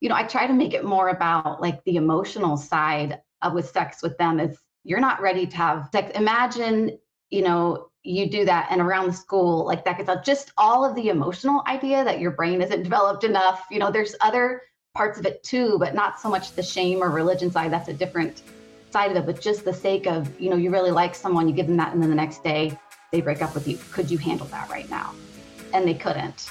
you know, I try to make it more about like the emotional side of with sex with them is you're not ready to have sex. Imagine, you know, you do that and around the school, like that gets out just all of the emotional idea that your brain isn't developed enough. You know, there's other parts of it too, but not so much the shame or religion side. That's a different side of it, but just the sake of, you know, you really like someone, you give them that, and then the next day they break up with you. Could you handle that right now? And they couldn't.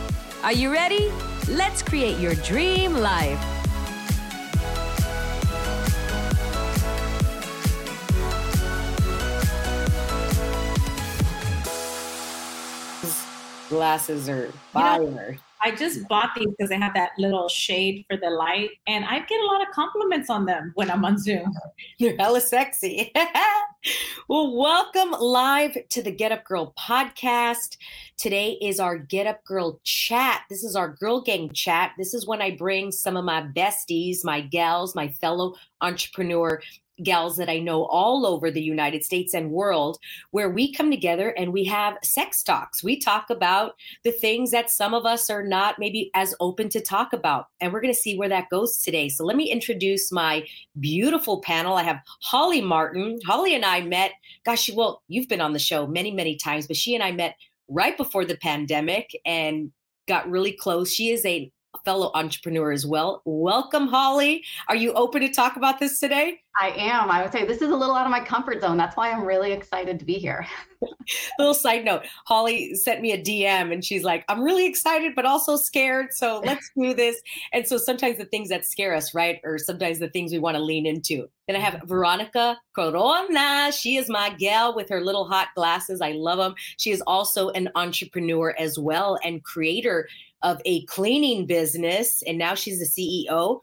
Are you ready? Let's create your dream life. Glasses are fire. You know, I just bought these because they have that little shade for the light, and I get a lot of compliments on them when I'm on Zoom. They're hella sexy. well, welcome live to the Get Up Girl podcast. Today is our Get Up Girl chat. This is our girl gang chat. This is when I bring some of my besties, my gals, my fellow entrepreneur gals that I know all over the United States and world, where we come together and we have sex talks. We talk about the things that some of us are not maybe as open to talk about. And we're going to see where that goes today. So let me introduce my beautiful panel. I have Holly Martin. Holly and I met, gosh, well, you've been on the show many, many times, but she and I met right before the pandemic and got really close. She is a fellow entrepreneur as well. Welcome, Holly. Are you open to talk about this today? I am. I would say this is a little out of my comfort zone. That's why I'm really excited to be here. little side note Holly sent me a DM and she's like, I'm really excited, but also scared. So let's do this. And so sometimes the things that scare us, right? Or sometimes the things we want to lean into. Then I have Veronica Corona. She is my gal with her little hot glasses. I love them. She is also an entrepreneur as well and creator of a cleaning business, and now she's the CEO.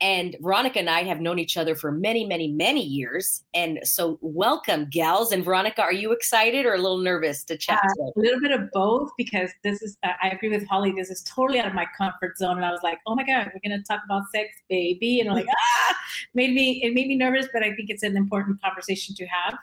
And Veronica and I have known each other for many, many, many years. And so, welcome, gals. And Veronica, are you excited or a little nervous to chat? Uh, a little bit of both because this is, uh, I agree with Holly, this is totally out of my comfort zone. And I was like, oh my God, we're going to talk about sex, baby. And I'm like, ah, made me, it made me nervous, but I think it's an important conversation to have.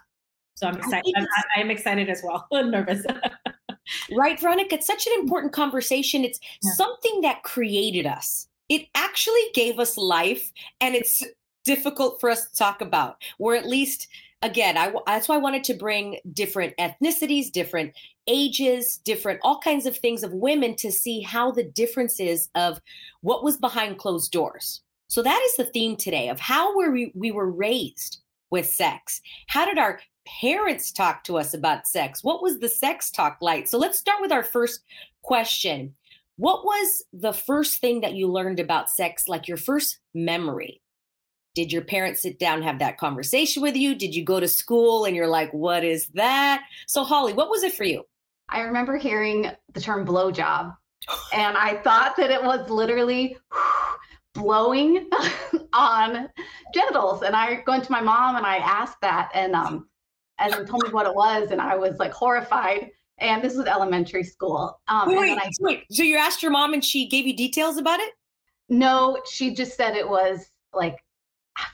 So I'm excited. I'm, I'm excited as well. I'm nervous. right, Veronica? It's such an important conversation. It's yeah. something that created us. It actually gave us life, and it's difficult for us to talk about. Or at least, again, I, that's why I wanted to bring different ethnicities, different ages, different all kinds of things of women to see how the differences of what was behind closed doors. So that is the theme today of how were we, we were raised with sex. How did our parents talk to us about sex? What was the sex talk like? So let's start with our first question. What was the first thing that you learned about sex, like your first memory? Did your parents sit down and have that conversation with you? Did you go to school and you're like, what is that? So, Holly, what was it for you? I remember hearing the term blowjob, and I thought that it was literally blowing on genitals. And I going to my mom and I asked that, and um, and told me what it was, and I was like horrified. And this was elementary school. Um, wait, I, wait. So you asked your mom, and she gave you details about it? No, she just said it was like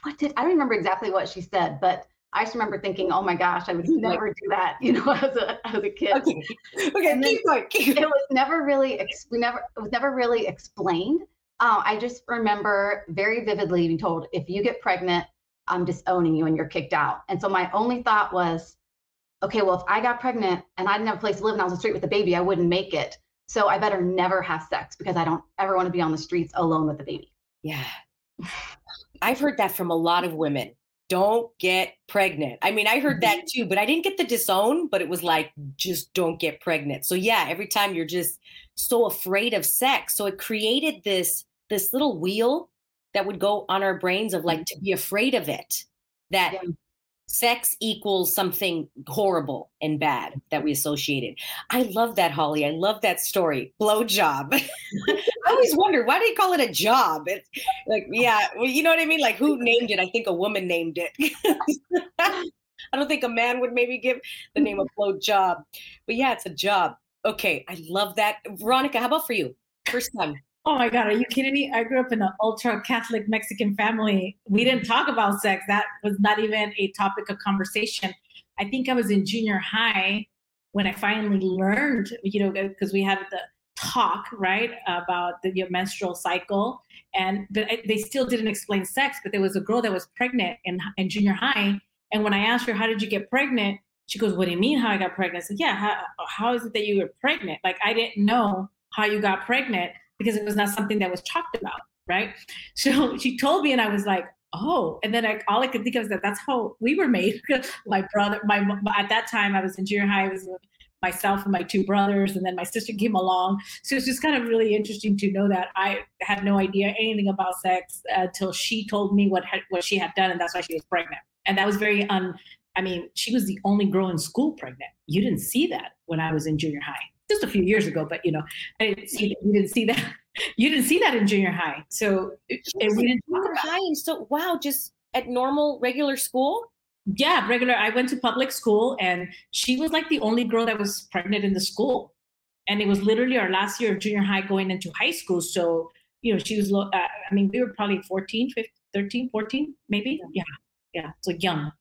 what did I don't remember exactly what she said, but I just remember thinking, "Oh my gosh, I would never do that," you know, as a as a kid. Okay, okay, keep going. Keep going. It was never really we never it was never really explained. Uh, I just remember very vividly being told, "If you get pregnant, I'm disowning you and you're kicked out. And so my only thought was, okay, well, if I got pregnant and I didn't have a place to live and I was on the street with the baby, I wouldn't make it. So I better never have sex because I don't ever want to be on the streets alone with the baby. Yeah. I've heard that from a lot of women. Don't get pregnant. I mean, I heard that mm-hmm. too, but I didn't get the disown, but it was like, just don't get pregnant. So yeah, every time you're just so afraid of sex. So it created this this little wheel that would go on our brains of like to mm-hmm. be afraid of it that yeah. sex equals something horrible and bad that we associated. I love that, Holly. I love that story. Blow job. I always wonder why do you call it a job? It's like, yeah, well, you know what I mean? Like, who named it? I think a woman named it. I don't think a man would maybe give the name of blow job, but yeah, it's a job. Okay, I love that. Veronica, how about for you? First time. Oh my God, are you kidding me? I grew up in an ultra Catholic Mexican family. We didn't talk about sex. That was not even a topic of conversation. I think I was in junior high when I finally learned, you know, because we had the talk, right, about the your menstrual cycle. And but they still didn't explain sex, but there was a girl that was pregnant in, in junior high. And when I asked her, how did you get pregnant? She goes, what do you mean how I got pregnant? I said, yeah, how, how is it that you were pregnant? Like, I didn't know how you got pregnant because it was not something that was talked about, right? So she told me, and I was like, oh. And then I, all I could think of is that that's how we were made. my brother, my at that time I was in junior high. I was myself and my two brothers, and then my sister came along. So it's just kind of really interesting to know that I had no idea anything about sex uh, until she told me what had, what she had done, and that's why she was pregnant. And that was very un. I mean, she was the only girl in school pregnant. You didn't see that when I was in junior high just a few years ago, but you know, I didn't see that. You didn't see that. You didn't see that in junior high. So we didn't junior high, and so wow, just at normal regular school. Yeah, regular. I went to public school, and she was like the only girl that was pregnant in the school, and it was literally our last year of junior high going into high school. So you know, she was. Uh, I mean, we were probably 14, 15, 13, 14, maybe. Yeah, yeah. So young,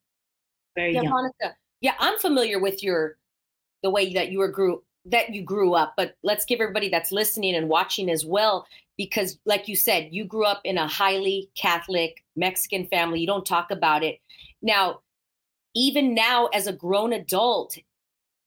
very yeah, young. Monica. Yeah, I'm familiar with your the way that you were grew that you grew up, but let's give everybody that's listening and watching as well, because like you said, you grew up in a highly Catholic Mexican family. You don't talk about it. Now, even now as a grown adult,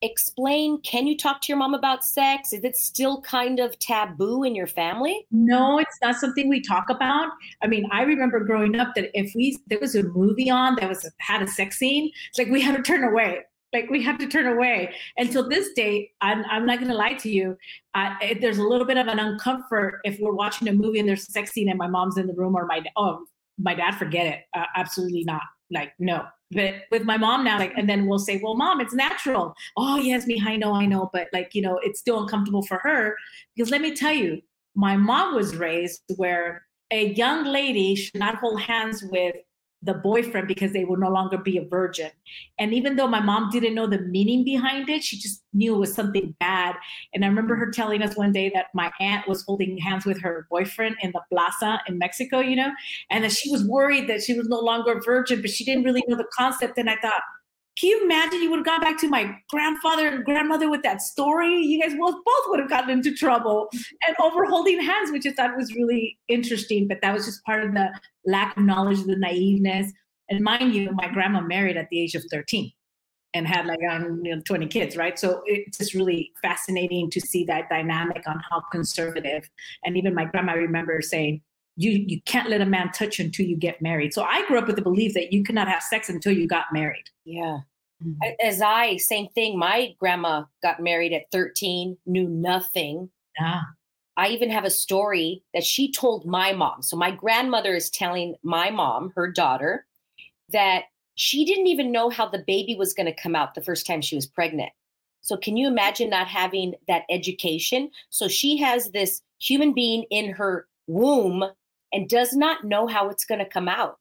explain can you talk to your mom about sex is it still kind of taboo in your family no it's not something we talk about i mean i remember growing up that if we there was a movie on that was had a sex scene it's like we had to turn away like we have to turn away. Until this day i'm, I'm not going to lie to you uh, it, there's a little bit of an uncomfort if we're watching a movie and there's a sex scene and my mom's in the room or my oh my dad forget it. Uh, absolutely not. Like no. But with my mom now like and then we'll say well mom it's natural. Oh yes me i know i know. But like you know it's still uncomfortable for her because let me tell you my mom was raised where a young lady should not hold hands with the boyfriend because they will no longer be a virgin. And even though my mom didn't know the meaning behind it, she just knew it was something bad. And I remember her telling us one day that my aunt was holding hands with her boyfriend in the plaza in Mexico, you know, and that she was worried that she was no longer a virgin, but she didn't really know the concept. And I thought, can you imagine you would have gone back to my grandfather and grandmother with that story? You guys both both would have gotten into trouble and over holding hands, which I thought was really interesting. But that was just part of the lack of knowledge, the naiveness. And mind you, my grandma married at the age of 13 and had like you know, 20 kids, right? So it's just really fascinating to see that dynamic on how conservative. And even my grandma, I remember saying, you you can't let a man touch you until you get married. So I grew up with the belief that you cannot have sex until you got married. Yeah. Mm-hmm. As I, same thing. My grandma got married at 13, knew nothing. Yeah. I even have a story that she told my mom. So my grandmother is telling my mom, her daughter, that she didn't even know how the baby was going to come out the first time she was pregnant. So can you imagine not having that education? So she has this human being in her womb and does not know how it's going to come out.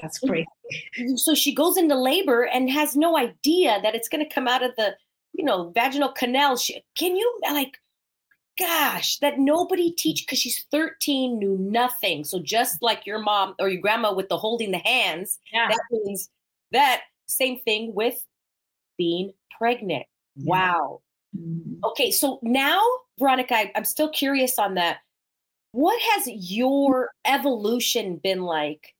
That's mm-hmm. great. Mm-hmm. So she goes into labor and has no idea that it's going to come out of the, you know, vaginal canal. She, can you like, gosh, that nobody mm-hmm. teach because she's 13, knew nothing. So just like your mom or your grandma with the holding the hands, yeah. that means that same thing with being pregnant. Yeah. Wow. Mm-hmm. Okay, so now, Veronica, I, I'm still curious on that what has your evolution been like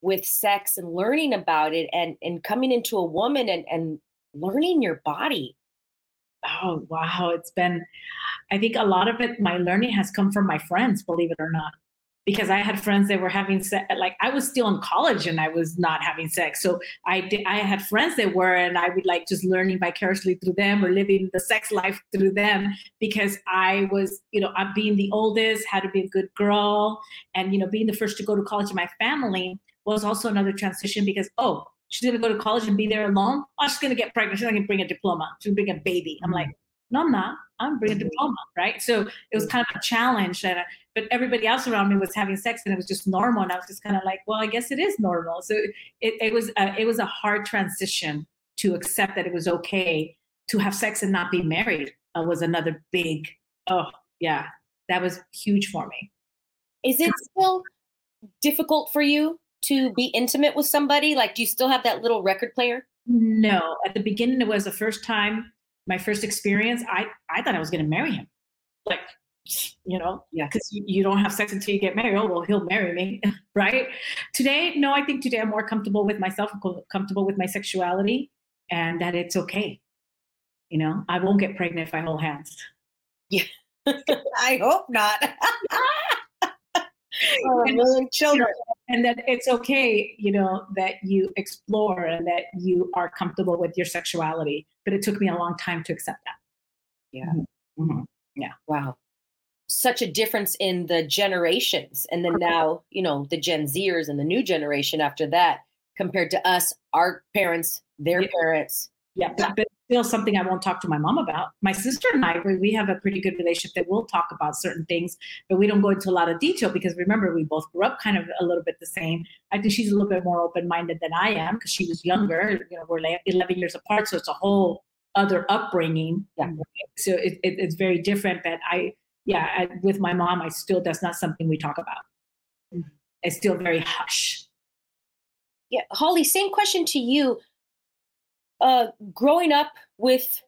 with sex and learning about it and, and coming into a woman and, and learning your body? Oh, wow. It's been, I think a lot of it, my learning has come from my friends, believe it or not because I had friends that were having sex. Like I was still in college and I was not having sex. So I did, I had friends that were, and I would like just learning vicariously through them or living the sex life through them because I was, you know, I'm being the oldest, had to be a good girl, and you know, being the first to go to college in my family was also another transition because oh, she's going to go to college and be there alone. Oh, she's going to get pregnant. She's going to bring a diploma. She's going to bring a baby. I'm mm-hmm. like, no, I'm not. I'm bringing a mm-hmm. diploma, right? So it was mm-hmm. kind of a challenge that, I, but everybody else around me was having sex and it was just normal. And I was just kind of like, well, I guess it is normal. So it, it was, a, it was a hard transition to accept that it was okay to have sex and not be married uh, was another big, oh yeah, that was huge for me. Is it still difficult for you to be intimate with somebody? Like, do you still have that little record player? No. At the beginning, it was the first time, my first experience. I I thought I was going to marry him, like you know, yeah, because you, you don't have sex until you get married. Oh well, he'll marry me, right? Today, no, I think today I'm more comfortable with myself, comfortable with my sexuality, and that it's okay. You know, I won't get pregnant if I hold hands. Yeah, I hope not. oh, million children. And that it's okay, you know, that you explore and that you are comfortable with your sexuality. But it took me a long time to accept that. Yeah. Mm-hmm. Mm-hmm. Yeah. Wow. Such a difference in the generations. And then now, you know, the Gen Zers and the new generation after that compared to us, our parents, their yeah. parents. Yeah. But, still something I won't talk to my mom about. My sister and I, we have a pretty good relationship that we'll talk about certain things, but we don't go into a lot of detail because remember, we both grew up kind of a little bit the same. I think she's a little bit more open minded than I am because she was younger. You know, we're like 11 years apart, so it's a whole other upbringing. Yeah. So it, it, it's very different. That I, yeah, I, with my mom, I still that's not something we talk about. Mm-hmm. It's still very hush. Yeah, Holly. Same question to you uh, growing up with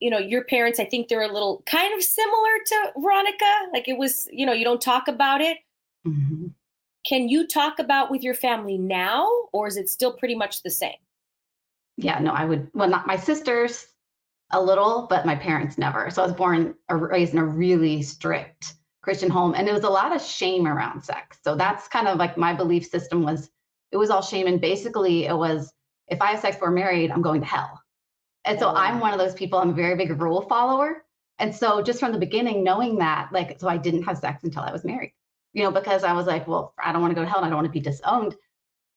you know your parents i think they're a little kind of similar to veronica like it was you know you don't talk about it mm-hmm. can you talk about with your family now or is it still pretty much the same yeah no i would well not my sisters a little but my parents never so i was born or raised in a really strict christian home and there was a lot of shame around sex so that's kind of like my belief system was it was all shame and basically it was if I have sex before married, I'm going to hell. And so I'm one of those people, I'm a very big rule follower. And so just from the beginning, knowing that, like, so I didn't have sex until I was married, you know, because I was like, well, I don't want to go to hell and I don't want to be disowned,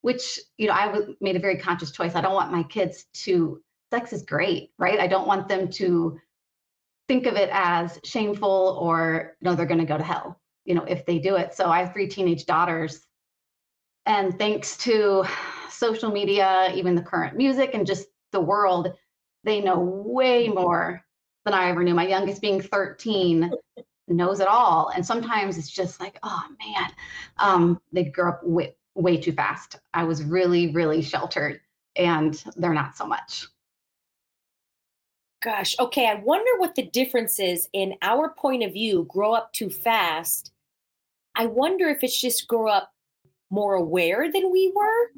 which, you know, I made a very conscious choice. I don't want my kids to, sex is great, right? I don't want them to think of it as shameful or, no, they're going to go to hell, you know, if they do it. So I have three teenage daughters. And thanks to social media, even the current music and just the world, they know way more than I ever knew. My youngest being 13 knows it all. And sometimes it's just like, oh man, um, they grow up way, way too fast. I was really, really sheltered and they're not so much. Gosh, okay. I wonder what the difference is in our point of view, grow up too fast. I wonder if it's just grow up more aware than we were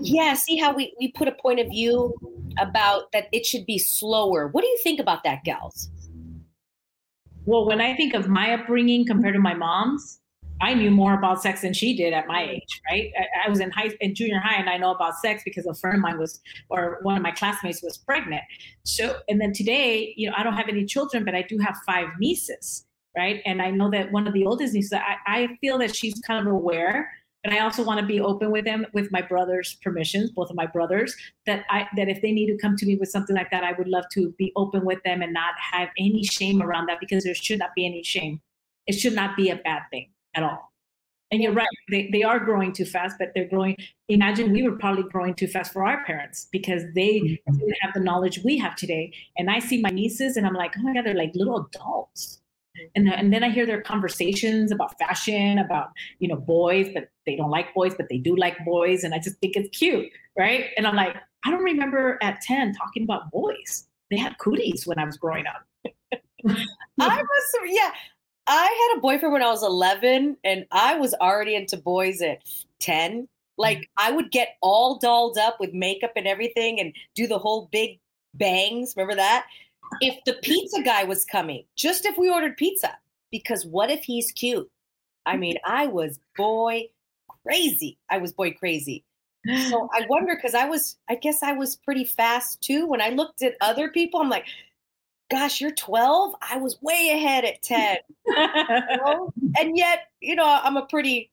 yeah see how we, we put a point of view about that it should be slower what do you think about that gals well when i think of my upbringing compared to my mom's i knew more about sex than she did at my age right? I, I was in high in junior high and i know about sex because a friend of mine was or one of my classmates was pregnant. So and then today you know i don't have any children but i do have five nieces right? And i know that one of the oldest nieces i, I feel that she's kind of aware but I also want to be open with them with my brother's permissions, both of my brothers, that I that if they need to come to me with something like that, I would love to be open with them and not have any shame around that because there should not be any shame. It should not be a bad thing at all. And you're right, they, they are growing too fast, but they're growing. Imagine we were probably growing too fast for our parents because they mm-hmm. didn't have the knowledge we have today. And I see my nieces and I'm like, oh my God, they're like little adults and, and then i hear their conversations about fashion about you know boys but they don't like boys but they do like boys and i just think it's cute right and i'm like i don't remember at 10 talking about boys they had cooties when i was growing up i was yeah i had a boyfriend when i was 11 and i was already into boys at 10 like mm-hmm. i would get all dolled up with makeup and everything and do the whole big bangs remember that if the pizza guy was coming, just if we ordered pizza, because what if he's cute? I mean, I was boy crazy. I was boy crazy. So I wonder because I was, I guess I was pretty fast too. When I looked at other people, I'm like, gosh, you're 12. I was way ahead at 10. you know? And yet, you know, I'm a pretty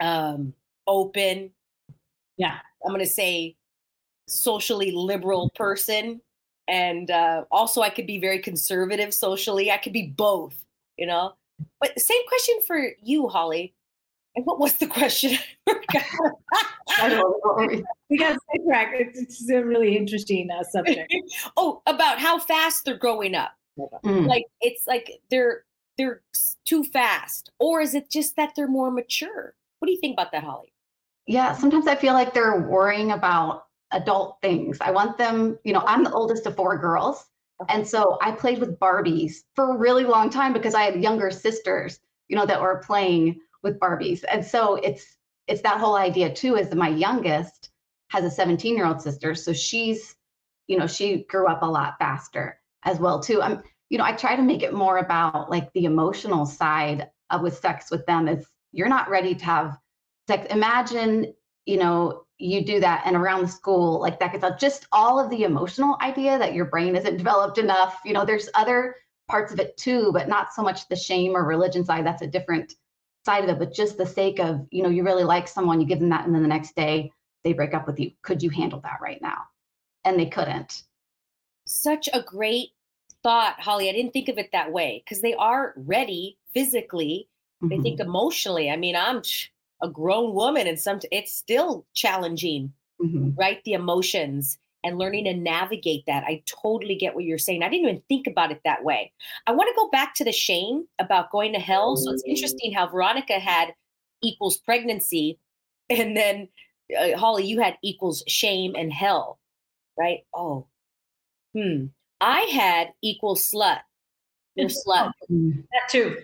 um, open, Yeah. I'm going to say socially liberal person. And uh, also, I could be very conservative socially. I could be both, you know? But same question for you, Holly. What was the question? I don't know. We got sidetracked. It's, it's a really interesting uh, subject. oh, about how fast they're growing up. Mm. Like it's like they're they're too fast, or is it just that they're more mature? What do you think about that, Holly? Yeah, sometimes I feel like they're worrying about adult things. I want them, you know, I'm the oldest of four girls. And so I played with Barbies for a really long time because I had younger sisters, you know, that were playing with Barbies. And so it's it's that whole idea too is that my youngest has a 17-year-old sister, so she's, you know, she grew up a lot faster as well too. I'm, you know, I try to make it more about like the emotional side of with sex with them is you're not ready to have sex. Imagine, you know, you do that and around the school, like that gets out just all of the emotional idea that your brain isn't developed enough. You know, there's other parts of it too, but not so much the shame or religion side. That's a different side of it. But just the sake of, you know, you really like someone, you give them that, and then the next day they break up with you. Could you handle that right now? And they couldn't. Such a great thought, Holly. I didn't think of it that way because they are ready physically. They Mhm. think emotionally. I mean, I'm a grown woman, and some it's still challenging, Mhm. right? The emotions and learning to navigate that. I totally get what you're saying. I didn't even think about it that way. I want to go back to the shame about going to hell. So it's interesting how Veronica had equals pregnancy, and then uh, Holly, you had equals shame and hell, right? Oh, hmm. I had equals slut. You're a slut. That too.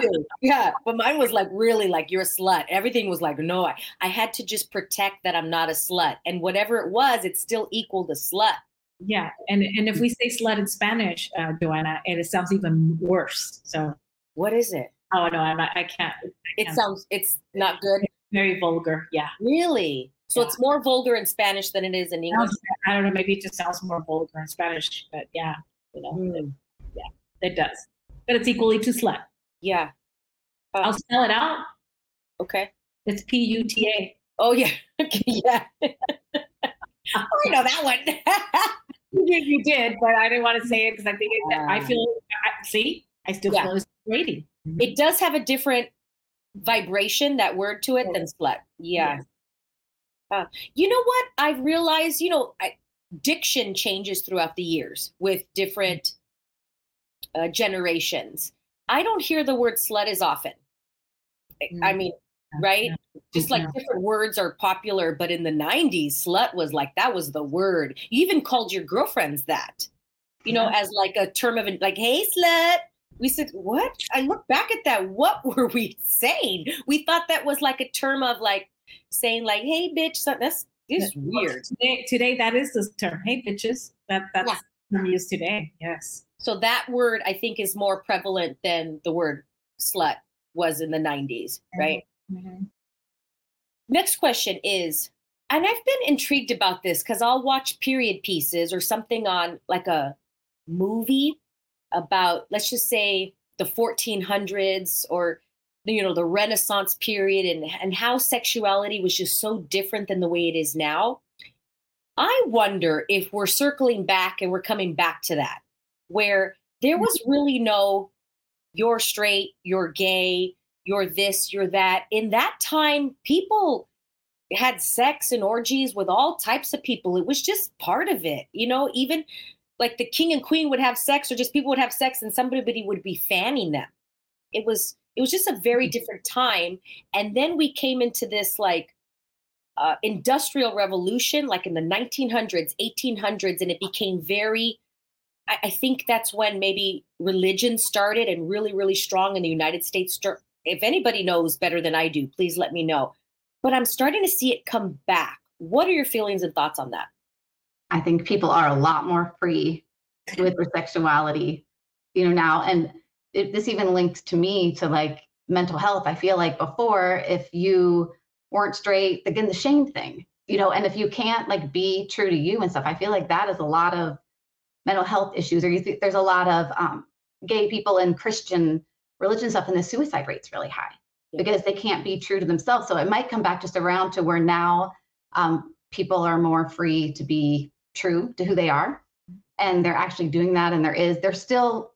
too. yeah, but mine was like really like you're a slut. Everything was like no. I, I had to just protect that I'm not a slut, and whatever it was, it still equaled a slut. yeah, and and if we say slut in Spanish, uh, Joanna, and it sounds even worse. So, What is it? oh no, I'm, I can't. It sounds it's not good. Very vulgar. Yeah. Really? So Yeah. it's more vulgar in Spanish than it is in English. I don't know. Maybe it just sounds more vulgar in Spanish, but yeah, you know, Mm, it does. But it's equally to slut. yeah. I'll spell it out. Okay. It's P U T A. Oh yeah. Okay, yeah. oh, I know that one. You did, you did, but I didn't want to say it because I think it, I feel. I, see, I still Yeah. feel it's rating. it does have a different vibration that word to it than slut yeah Uh, you know what i've realized you know I, diction changes throughout the years with different uh, generations i don't hear the word slut as often i Mm. mean right just like Yeah. different words are popular but in the 90s slut was like that was the word you even called your girlfriends that you know as like a term of like hey slut we said what i look back at that what were we saying we thought that was like a term of like saying like hey bitch so that's this weird Today, today that is the term. Hey, bitches. That that's Yeah. used today. Yes. So that word i think is more prevalent than the word slut was in the 90s mm-hmm. right? Mm-hmm. Next question is and i've been intrigued about this because i'll watch period pieces or something on like a movie about let's just say the 1400s or you know the renaissance period and and how sexuality was just so different than the way it is now. I wonder if we're circling back and we're coming back to that where there was really no you're straight you're gay you're this you're that. In that time people had sex and orgies with all types of people. It was just part of it you know? Even like the king and queen would have sex or just people would have sex and somebody would be fanning them. It was it was just a very different time. And then we came into this like uh, industrial revolution like in the 1900s 1800s and it became very I, I think that's when maybe religion started and really really strong in the united states. If anybody knows better than i do please let me know. But i'm starting to see it come back. What are your feelings and thoughts on that? I think people are a lot more free with their sexuality, you know, now. And it, this even links to me to like mental health. I feel like before, if you weren't straight, again, the shame thing, you know, and if you can't like be true to you and stuff, I feel like that is a lot of mental health issues. Or you think there's a lot of um, gay people and Christian religion stuff, and the suicide rate's really high Yeah. because they can't be true to themselves. So it might come back just around to where now um, people are more free to be true to who they are and they're actually doing that and there is there's still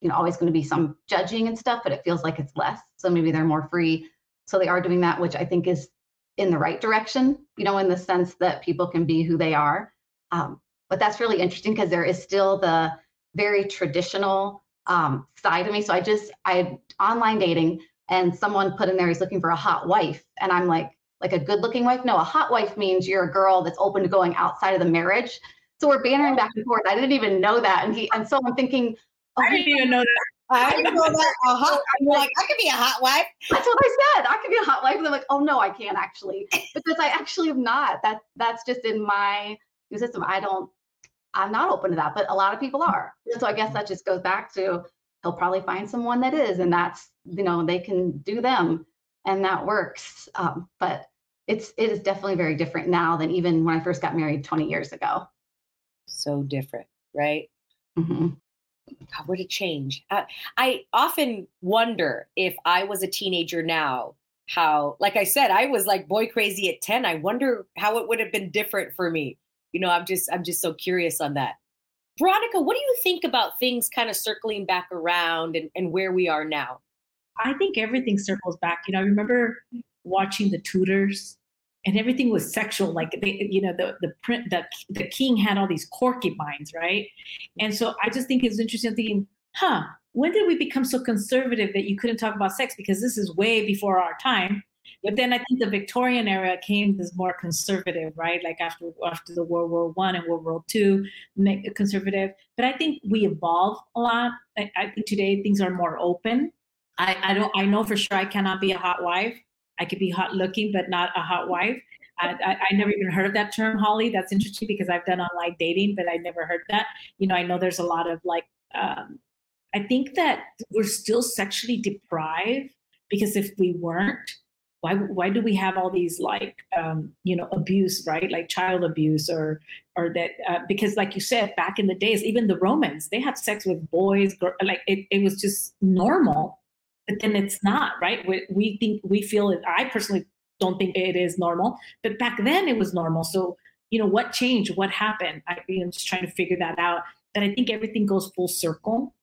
you know always going to be some judging and stuff but it feels like it's less so maybe they're more free so they are doing that which i think is in the right direction you know in the sense that people can be who they are um, but that's really interesting because there is still the very traditional um, side of me so i just i online dating and someone put in there he's looking for a hot wife and i'm like like a good looking wife no a hot wife means you're a girl that's open to going outside of the marriage so we're bantering back and forth. I didn't even know that. And he and so I'm thinking, oh, I didn't even know that. I didn't know that. A hot, I'm like, I could be a hot wife. That's what I said. I could be a hot wife. And they're like, oh no, I can't actually. Because I actually am not. That that's just in my system. I don't, I'm not open to that. But a lot of people are. So I guess that just goes back to he'll probably find someone that is, and that's, you know, they can do them and that works. Um, but it's it is definitely very different now than even when I first got married 20 years ago so different, right? Mm-hmm. God, what a change. Uh, I often wonder if I was a teenager now, how, like I said, I was like boy crazy at 10. I wonder how it would have been different for me. You know, I'm just, I'm just so curious on that. Veronica, what do you think about things kind of circling back around and, and where we are now? I think everything circles back. You know, I remember watching the Tudors and everything was sexual like they you know the the print the, the king had all these concubines right and so i just think it's interesting thinking huh when did we become so conservative that you couldn't talk about sex because this is way before our time but then i think the victorian era came as more conservative right like after after the world war one and world war two conservative but i think we evolve a lot I, I think today things are more open I, I don't i know for sure i cannot be a hot wife I could be hot looking, but not a hot wife. I, I, I, never even heard of that term, Holly. That's interesting because I've done online dating, but I never heard that. You know, I know there's a lot of like, um, I think that we're still sexually deprived because if we weren't, why why do we have all these like um, you know abuse right? Like child abuse or or that uh, because like you said back in the days even the Romans they had sex with boys like it, it was just normal but then it's not right? We, we think we feel it i personally don't think it is normal but back then it was normal. So you know what changed? What happened? I, am just trying to figure that out. But i think everything goes full circle.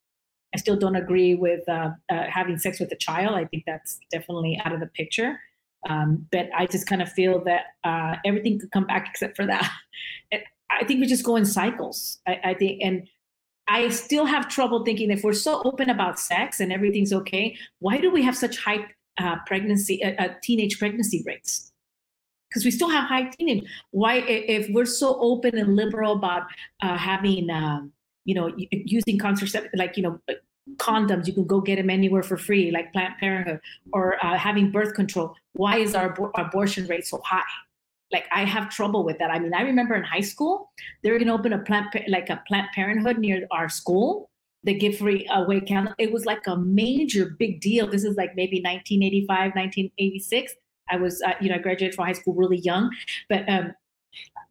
I still don't agree with uh, uh, having sex with a child. I think that's definitely out of the picture um, but i just kind of feel that uh, everything could come back except for that i think we just go in cycles I, I think and I still have trouble thinking if we're so open about sex and everything's okay, why do we have such high uh, pregnancy, uh, uh, teenage pregnancy rates? Because we still have high teenage. Why, if we're so open and liberal about uh, having, um, you know, using contraceptive, like you know, condoms, you can go get them anywhere for free, like Planned Parenthood, or uh, having birth control. Why is our abor- abortion rate so high? like I have trouble with that. I mean, I remember in high school they were going to open a plant like a Planned Parenthood near our school. They give free away candle. It was like a major big deal. This is like maybe 1985, 1986. I was, uh, you know, I graduated from high school really young, but um,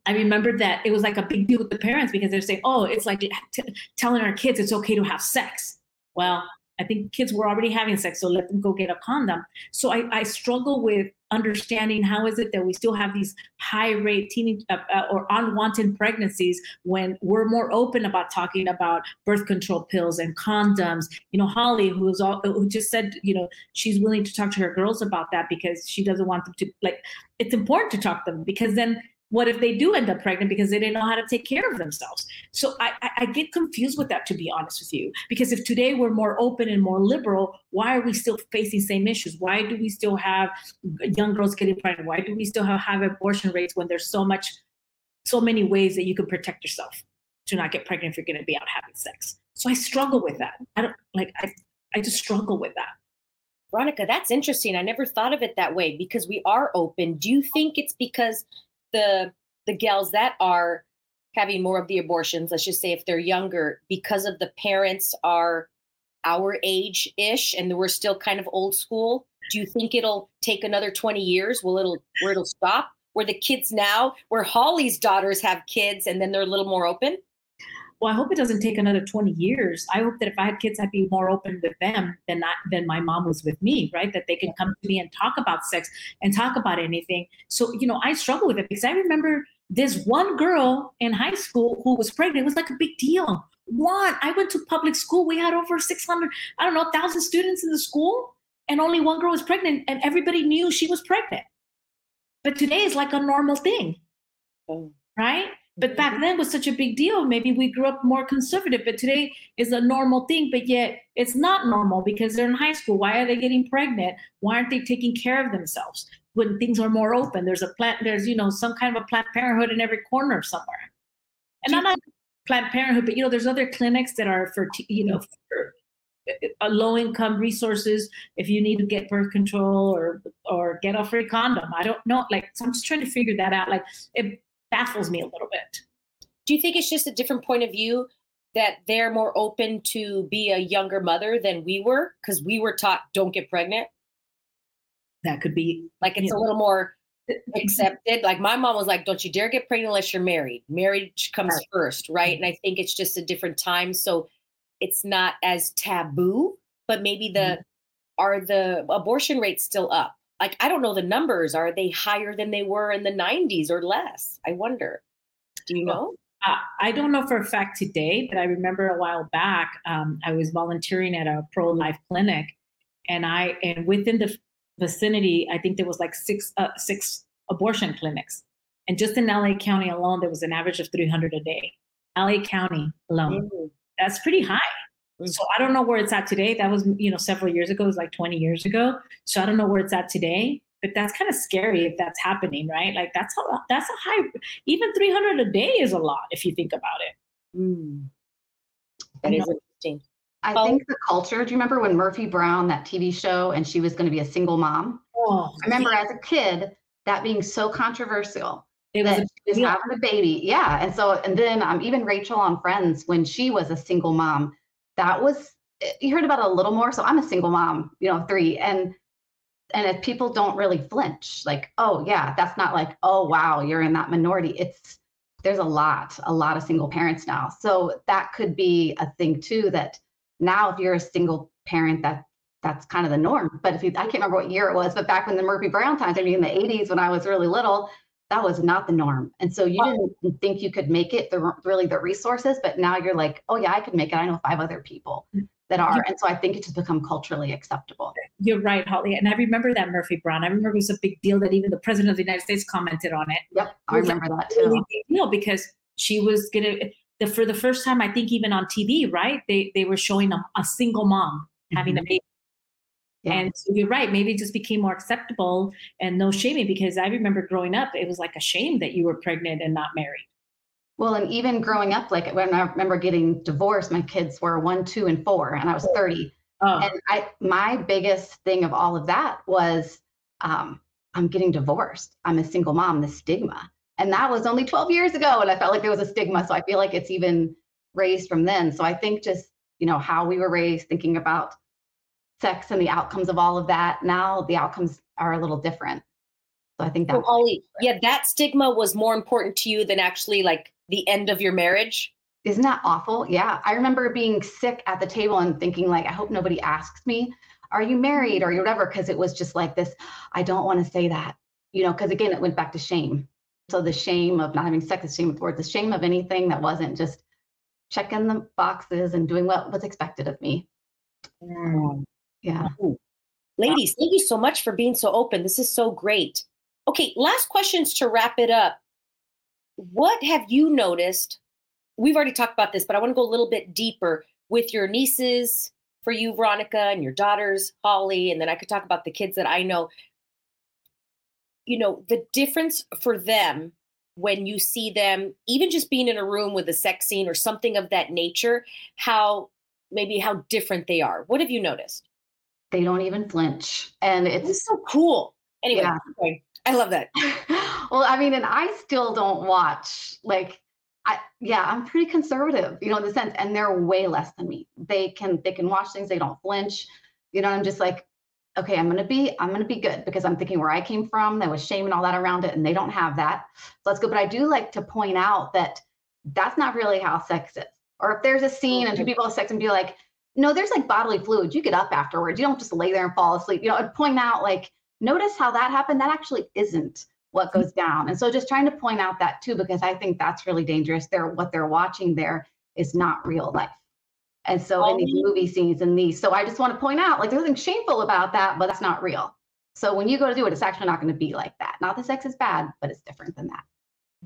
I remember that it was like a big deal with the parents because they're saying, "Oh, it's like t- telling our kids it's okay to have sex." Well, I think kids were already having sex, so let them go get a condom. So I, I struggle with understanding how is it that we still have these high rate teenage uh, uh, or unwanted pregnancies when we're more open about talking about birth control pills and condoms. You know, Holly, who's all, who just said, you know, she's willing to talk to her girls about that because she doesn't want them to like. It's important to talk to them because then what if they do end up pregnant because they didn't know how to take care of themselves? So I, I, I, get confused with that, to be honest with you. Because if today we're more open and more liberal, why are we still facing same issues? Why do we still have young girls getting pregnant? Why do we still have high abortion rates when there's so much, so many ways that you can protect yourself to not get pregnant if you're going to be out having sex? So I struggle with that. I don't like. I I just struggle with that. Veronica, that's interesting. I never thought of it that way because we are open. Do you think it's because the the gals that are having more of the abortions, let's just say if they're younger, because of the parents are our age ish and we're still kind of old school, do you think it'll take another 20 years? Will it'll where it'll stop? Where the kids now, where Holly's daughters have kids and then they're a little more open? Well, I hope it doesn't take another 20 years. I hope that if I had kids, I'd be more open with them than not than my mom was with me, right? That they can come to me and talk about sex and talk about anything. So, you know, I struggle with it because I remember this one girl in high school who was pregnant. It was like a big deal. One, I went to public school. We had over 600, I don't know, 1,000 students in the school, and only one girl was pregnant, and everybody knew she was pregnant. But today is like a normal thing, oh. right? But back then was such a big deal. Maybe we grew up more conservative, but today is a normal thing. But yet it's not normal because they're in high school. Why are they getting pregnant? Why aren't they taking care of themselves when things are more open? There's a plant, there's, you know, some kind of a Planned Parenthood in every corner somewhere. And I'm not Planned Parenthood, but, you know, there's other clinics that are for, you know, for uh, low income resources if you need to get birth control or or get off a free condom i don't know like so i'm just trying to figure that out like it baffles me a little bit. Do you think it's just a different point of view that they're more open to be a younger mother than we were because we were taught don't get pregnant? That could be like it's a little more accepted. Like my mom was like, "Don't you dare get pregnant unless you're married. Marriage comes right. first, right?" And I think it's just a different time, so it's not as taboo. But maybe the mm-hmm. are the abortion rates still up? Like I don't know the numbers. Are they higher than they were in the 90s or less? I wonder. Do you know? Uh, I don't know for a fact today, but I remember a while back um, I was volunteering at a pro life clinic, and I and within the vicinity, I think there was like six uh, six abortion clinics, and just in LA County alone, there was an average of 300 a day. LA County alone, mm-hmm. that's pretty high. So I don't know where it's at today. That was, you know, several years ago. It was like 20 years ago. So I don't know where it's at today. But that's kind of scary if that's happening, right? Like that's a lot. that's a high. Even 300 a day is a lot if you think about it. Mm. That is interesting. I oh. think the culture. Do you remember when Murphy Brown, that TV show, and she was going to be a single mom? Oh, I remember yeah. as a kid that being so controversial. It was, that she was yeah. having a baby, yeah. And so, and then um, even Rachel on Friends, when she was a single mom, that was eh, you heard about a little more. So I'm a single mom, you know, three, and and if people don't really flinch, like, oh yeah, that's not like, oh wow, you're in that minority. It's there's a lot, a lot of single parents now. So that could be a thing too. That now, if you're a single parent, that that's kind of the norm. But if you, I can't remember what year it was, but back when the Murphy Brown times, I mean, in the 80s when I was really little, that was not the norm. And so you didn't think you could make it the really the resources, but now you're like, oh yeah, I could make it. I know five other people that are. And so I think it just become culturally acceptable. You're right, Holly. And I remember that Murphy Brown. I remember it was a big deal that even the president of the United States commented on it. Yep. I remember like, that too. Deal because she was gonna the for the first time, I think even on TV, right? They they were showing a, a single mom having mm-hmm. a baby yeah. And so you're right. Maybe it just became more acceptable and no shaming because I remember growing up, it was like a shame that you were pregnant and not married. Well, and even growing up, like when I remember getting divorced, my kids were one, two, and four, and I was 30. Oh. And I, my biggest thing of all of that was, um, I'm getting divorced. I'm a single mom. The stigma, and that was only 12 years ago, and I felt like there was a stigma. So I feel like it's even raised from then. So I think just you know how we were raised, thinking about sex and the outcomes of all of that. Now the outcomes are a little different. So I think that. Holly, yeah, that stigma was more important to you than actually like the end of your marriage. Isn't that awful? Yeah, I remember being sick at the table and thinking like, I hope nobody asks me, "Are you married?" or whatever, because it was just like this. I don't want to say that, you know, because again, it went back to shame. So the shame of not having sex, the shame of words, the shame of anything that wasn't just checking the boxes and doing what was expected of me. Mm. Yeah. Ladies, thank you so much for being so open. This is so great. Okay, last questions to wrap it up. What have you noticed? We've already talked about this, but I want to go a little bit deeper with your nieces for you, Veronica, and your daughters, Holly, and then I could talk about the kids that I know. You know, the difference for them when you see them, even just being in a room with a sex scene or something of that nature, how maybe how different they are. What have you noticed? They don't even flinch. And it's That's so cool. Anyway, yeah. okay. I love that. well, I mean, and I still don't watch like I yeah, I'm pretty conservative, you know, in the sense, and they're way less than me. They can they can watch things, they don't flinch. You know, I'm just like, okay, I'm gonna be, I'm gonna be good because I'm thinking where I came from, there was shame and all that around it, and they don't have that. So that's good. But I do like to point out that that's not really how sex is. Or if there's a scene and two mm-hmm. people have sex and be like, no, there's like bodily fluids. You get up afterwards. You don't just lay there and fall asleep. You know, I'd point out like, notice how that happened. That actually isn't what mm-hmm. goes down. And so just trying to point out that too, because I think that's really dangerous. They're what they're watching there is not real life. And so in these oh. movie scenes and these, so I just want to point out like there's nothing shameful about that, but that's not real. So when you go to do it, it's actually not going to be like that. Not that sex is bad, but it's different than that.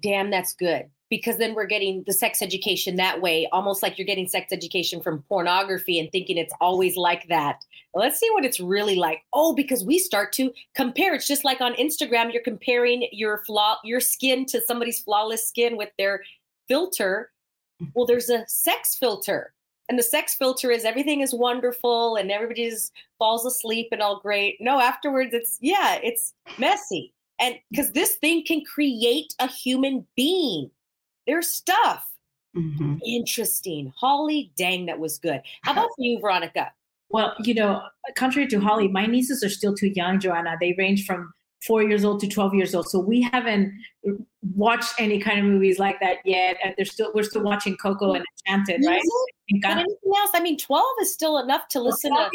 Damn, that's good. Because then we're getting the sex education that way, almost like you're getting sex education from pornography and thinking it's always like that. Let's see what it's really like. Oh, because we start to compare. It's just like on Instagram, you're comparing your flaw, your skin to somebody's flawless skin with their filter. Well, there's a sex filter and the sex filter is everything is wonderful and everybody just falls asleep and all great. No, afterwards it's yeah, it's messy. And because this thing can create a human being. There's stuff. Mm-hmm. Interesting. Holly, dang, that was good. How about you, Veronica? Well, you know, contrary to Holly, my nieces are still too young, Joanna. They range from four years old to 12 years old. So we haven't watched any kind of movies like that yet. And they're still, we're still watching Coco and Enchanted, right? But anything else? I mean, 12 is still enough to listen to.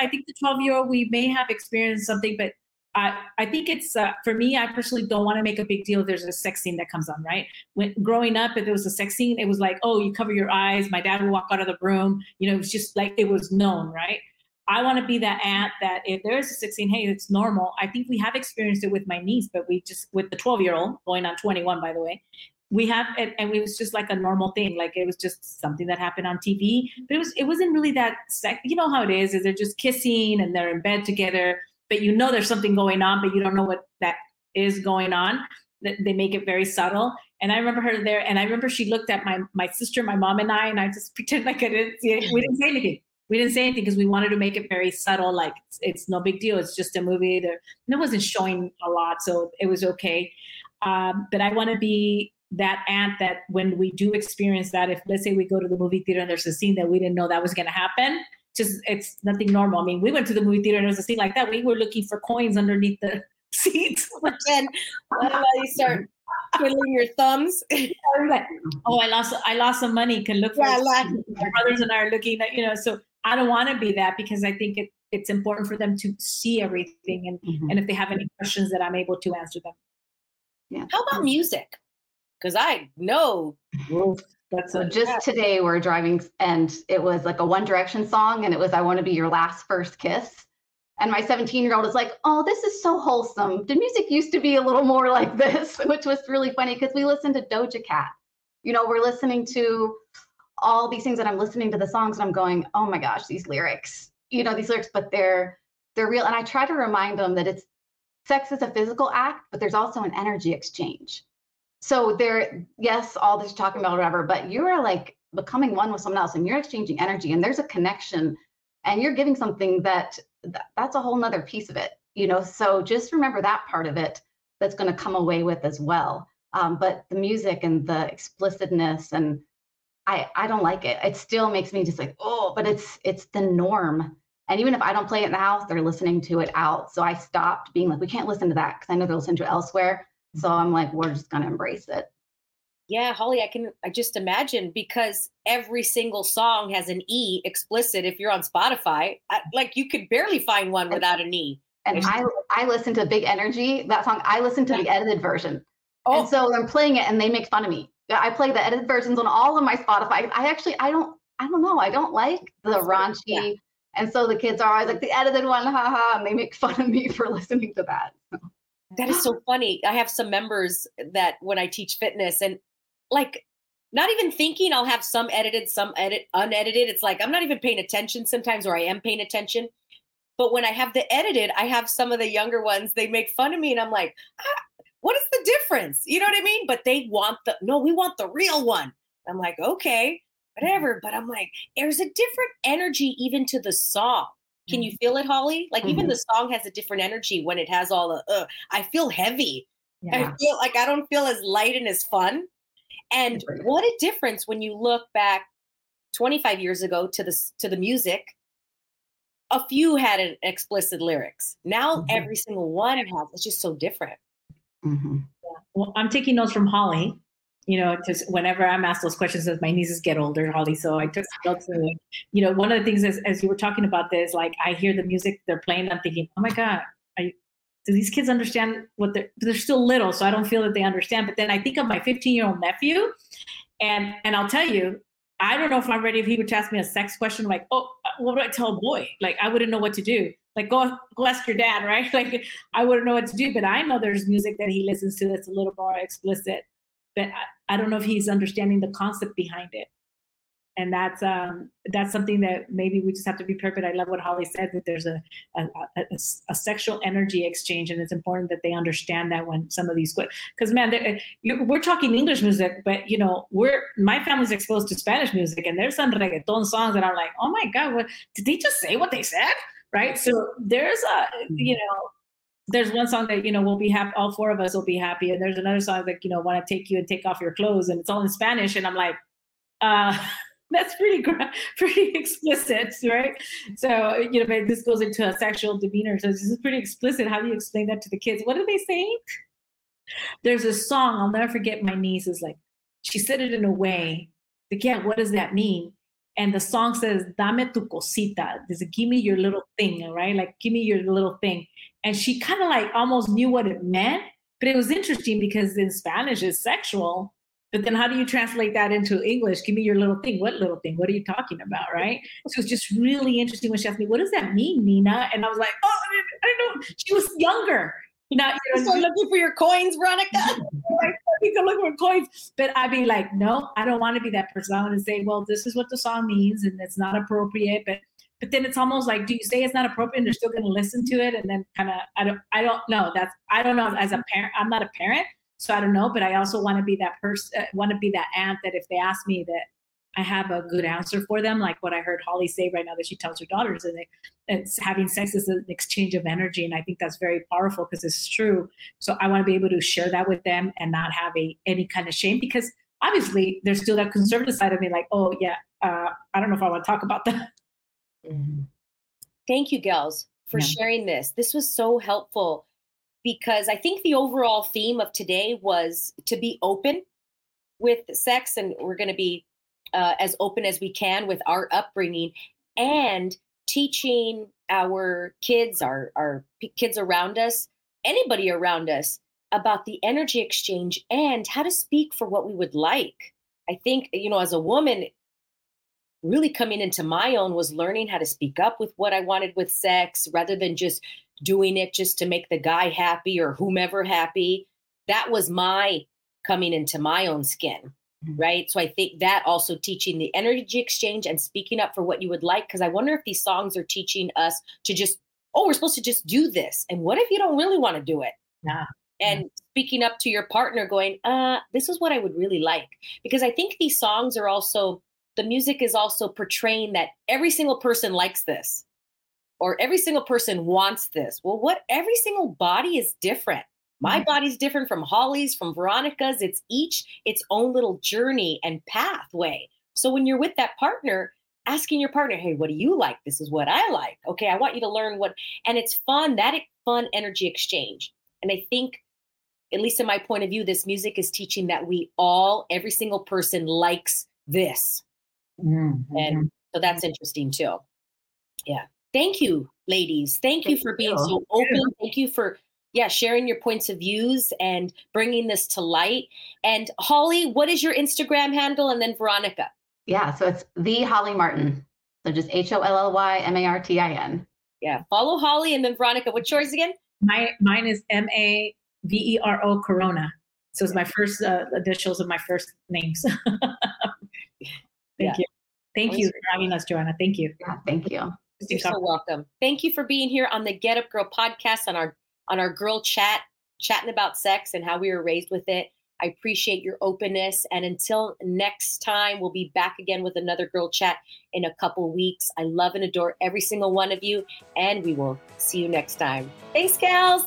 I think the 12 year old, we may have experienced something, but I, think it's uh, for me. I personally don't want to make a big deal. There's a sex scene that comes on, right? When growing up, if there was a sex scene, it was like, oh, you cover your eyes. My dad would walk out of the room. You know, it was just like it was known, right? I want to be that aunt that if there is a 16, hey, it's normal. I think we have experienced it with my niece, but we just with the 12 year old going on 21, by the way, we have it, and it was just like a normal thing. Like it was just something that happened on TV, but it was it wasn't really that. sex. you know how it is? Is they're just kissing and they're in bed together, but you know there's something going on, but you don't know what that is going on. They make it very subtle. And I remember her there, and I remember she looked at my my sister, my mom, and I, and I just pretended like I didn't see it. We didn't say anything we didn't say anything because we wanted to make it very subtle like it's, it's no big deal it's just a movie there it wasn't showing a lot so it was okay um, but i want to be that aunt that when we do experience that if let's say we go to the movie theater and there's a scene that we didn't know that was going to happen just it's nothing normal i mean we went to the movie theater and there was a scene like that we were looking for coins underneath the seats but then you start twiddling your thumbs. oh, I lost I lost some money. Can look for yeah, my brothers and I are looking at, you know, so I don't want to be that because I think it, it's important for them to see everything and, mm-hmm. and if they have any questions that I'm able to answer them. Yeah. How about music? Because I know that's so just today we're driving and it was like a One Direction song and it was I want to be your last first kiss. And my 17 year old is like, oh, this is so wholesome. The music used to be a little more like this, which was really funny because we listened to Doja Cat. You know, we're listening to all these things and I'm listening to the songs and I'm going, oh my gosh, these lyrics, you know, these lyrics, but they're they're real. And I try to remind them that it's sex is a physical act, but there's also an energy exchange. So there, yes, all this talking about whatever, but you are like becoming one with someone else and you're exchanging energy and there's a connection and you're giving something that that's a whole nother piece of it you know? So just remember that part of it that's going to come away with as well. Um, but the music and the explicitness and i i don't like it. It still makes me just like oh but it's it's the norm. And even if i don't play it in the house they're listening to it out. So i stopped being like we can't listen to that because i know they're listening to it elsewhere so i'm like we're just going to embrace it yeah, Holly, I can I just imagine because every single song has an E explicit. If you're on Spotify, I, like you could barely find one without an E. And I I listen to Big Energy that song. I listen to the edited version, oh. and so I'm playing it, and they make fun of me. I play the edited versions on all of my Spotify. I actually I don't I don't know. I don't like the raunchy. Yeah. And so the kids are always like the edited one, haha, and they make fun of me for listening to that. That is so funny. I have some members that when I teach fitness, and like not even thinking I'll have some edited, some edit unedited. It's like I'm not even paying attention sometimes, or I am paying attention. But when I have the edited, I have some of the younger ones. They make fun of me, and I'm like, ah, "What is the difference?" You know what I mean? But they want the no, we want the real one. I'm like, okay, whatever. But I'm like, there's a different energy even to the song. Can you mm-hmm. feel it, Holly? Like mm-hmm. even the song has a different energy when it has all the. Uh, I feel heavy. Yeah. I feel like I don't feel as light and as fun. And what a difference when you look back 25 years ago to the to the music. A few had an explicit lyrics. Now mm-hmm. every single one of them has. It's just so different. Mm-hmm. Yeah. Well, I'm taking notes from Holly. You know, just whenever I'm asked those questions as my nieces get older, Holly. So I just felt to, you know, one of the things as, as you were talking about this, like I hear the music they're playing, I'm thinking, oh my God, I, do these kids understand what they're, they're still little. So I don't feel that they understand. But then I think of my 15 year old nephew and, and I'll tell you, I don't know if I'm ready. If he would ask me a sex question, like, oh, what do I tell a boy? Like, I wouldn't know what to do. Like, go go ask your dad, right? Like, I wouldn't know what to do. But I know there's music that he listens to that's a little more explicit but I, I don't know if he's understanding the concept behind it and that's um, that's something that maybe we just have to be prepared. But I love what Holly said that there's a a, a a, sexual energy exchange, and it's important that they understand that when some of these because man, we're talking English music, but you know we're my family's exposed to Spanish music, and there's some reggaeton songs that are like, oh my god, what did they just say what they said? Right. So there's a you know there's one song that you know we'll be happy all four of us will be happy and there's another song that you know want to take you and take off your clothes and it's all in spanish and i'm like uh that's pretty pretty explicit right? So you know this goes into a sexual demeanor so this is pretty explicit how do you explain that to the kids? What are they saying there's a song i'll never forget my niece is like she said it in a way like yeah what does that mean and the song says dame tu cosita. This give me your little thing right? Like give me your little thing. And she kind of like almost knew what it meant but it was interesting because in spanish it's sexual but then how do you translate that into english? Give me your little thing. What little thing? What are you talking about? Right? So it's just really interesting when she asked me what does that mean nina? And i was like oh i don't know. She was younger. You know, you know, looking for your coins, Veronica. you can look for coins, but I'd be like, no, I don't want to be that person. I want to say, well, this is what the song means, and it's not appropriate. But but then it's almost like do you say it's not appropriate and they're still going to listen to it and then kind of i don't i don't know that's i don't know as a parent i'm not a parent so i don't know but i also want to be that person uh, want to be that aunt that if they ask me that i have a good answer for them like what i heard holly say right now that she tells her daughters and it's having sex is an exchange of energy and i think that's very powerful because it's true so i want to be able to share that with them and not have a any kind of shame because obviously there's still that conservative side of me like oh yeah uh, i don't know if i want to talk about that Mm-hmm. Thank you, gals, for yeah. sharing this. This was so helpful because I think the overall theme of today was to be open with sex, and we're going to be uh, as open as we can with our upbringing and teaching our kids, our our kids around us, anybody around us about the energy exchange and how to speak for what we would like. I think you know, as a woman, really coming into my own was learning how to speak up with what I wanted with sex rather than just doing it just to make the guy happy or whomever happy. That was my coming into my own skin. Mm-hmm. Right. So I think that also teaching the energy exchange and speaking up for what you would like. Cause I wonder if these songs are teaching us to just, oh, we're supposed to just do this. And what if you don't really want to do it? Yeah. And speaking up to your partner, going, uh, this is what I would really like. Because I think these songs are also the music is also portraying that every single person likes this or every single person wants this. Well, what every single body is different. My mm-hmm. body's different from Holly's, from Veronica's. It's each its own little journey and pathway. So when you're with that partner, asking your partner, hey, what do you like? This is what I like. Okay, I want you to learn what, and it's fun, that fun energy exchange. And I think, at least in my point of view, this music is teaching that we all, every single person likes this. Mm-hmm. And so that's interesting too. Yeah. Thank you, ladies. Thank, Thank you for being you. so open. Thank you for yeah, sharing your points of views and bringing this to light. And Holly, what is your Instagram handle? And then Veronica. Yeah, so it's the Holly Martin. So just H O L L Y M A R T I N. Yeah, follow Holly and then Veronica. What's yours again? My mine is M A V E R O Corona. So it's my first uh, initials of my first names. Thank yeah. you. Thank you for having us, Joanna. Thank you. Yeah, thank you. You're so welcome. Thank you for being here on the Get Up Girl podcast on our on our girl chat, chatting about sex and how we were raised with it. I appreciate your openness. And until next time, we'll be back again with another girl chat in a couple weeks. I love and adore every single one of you, and we will see you next time. Thanks, gals.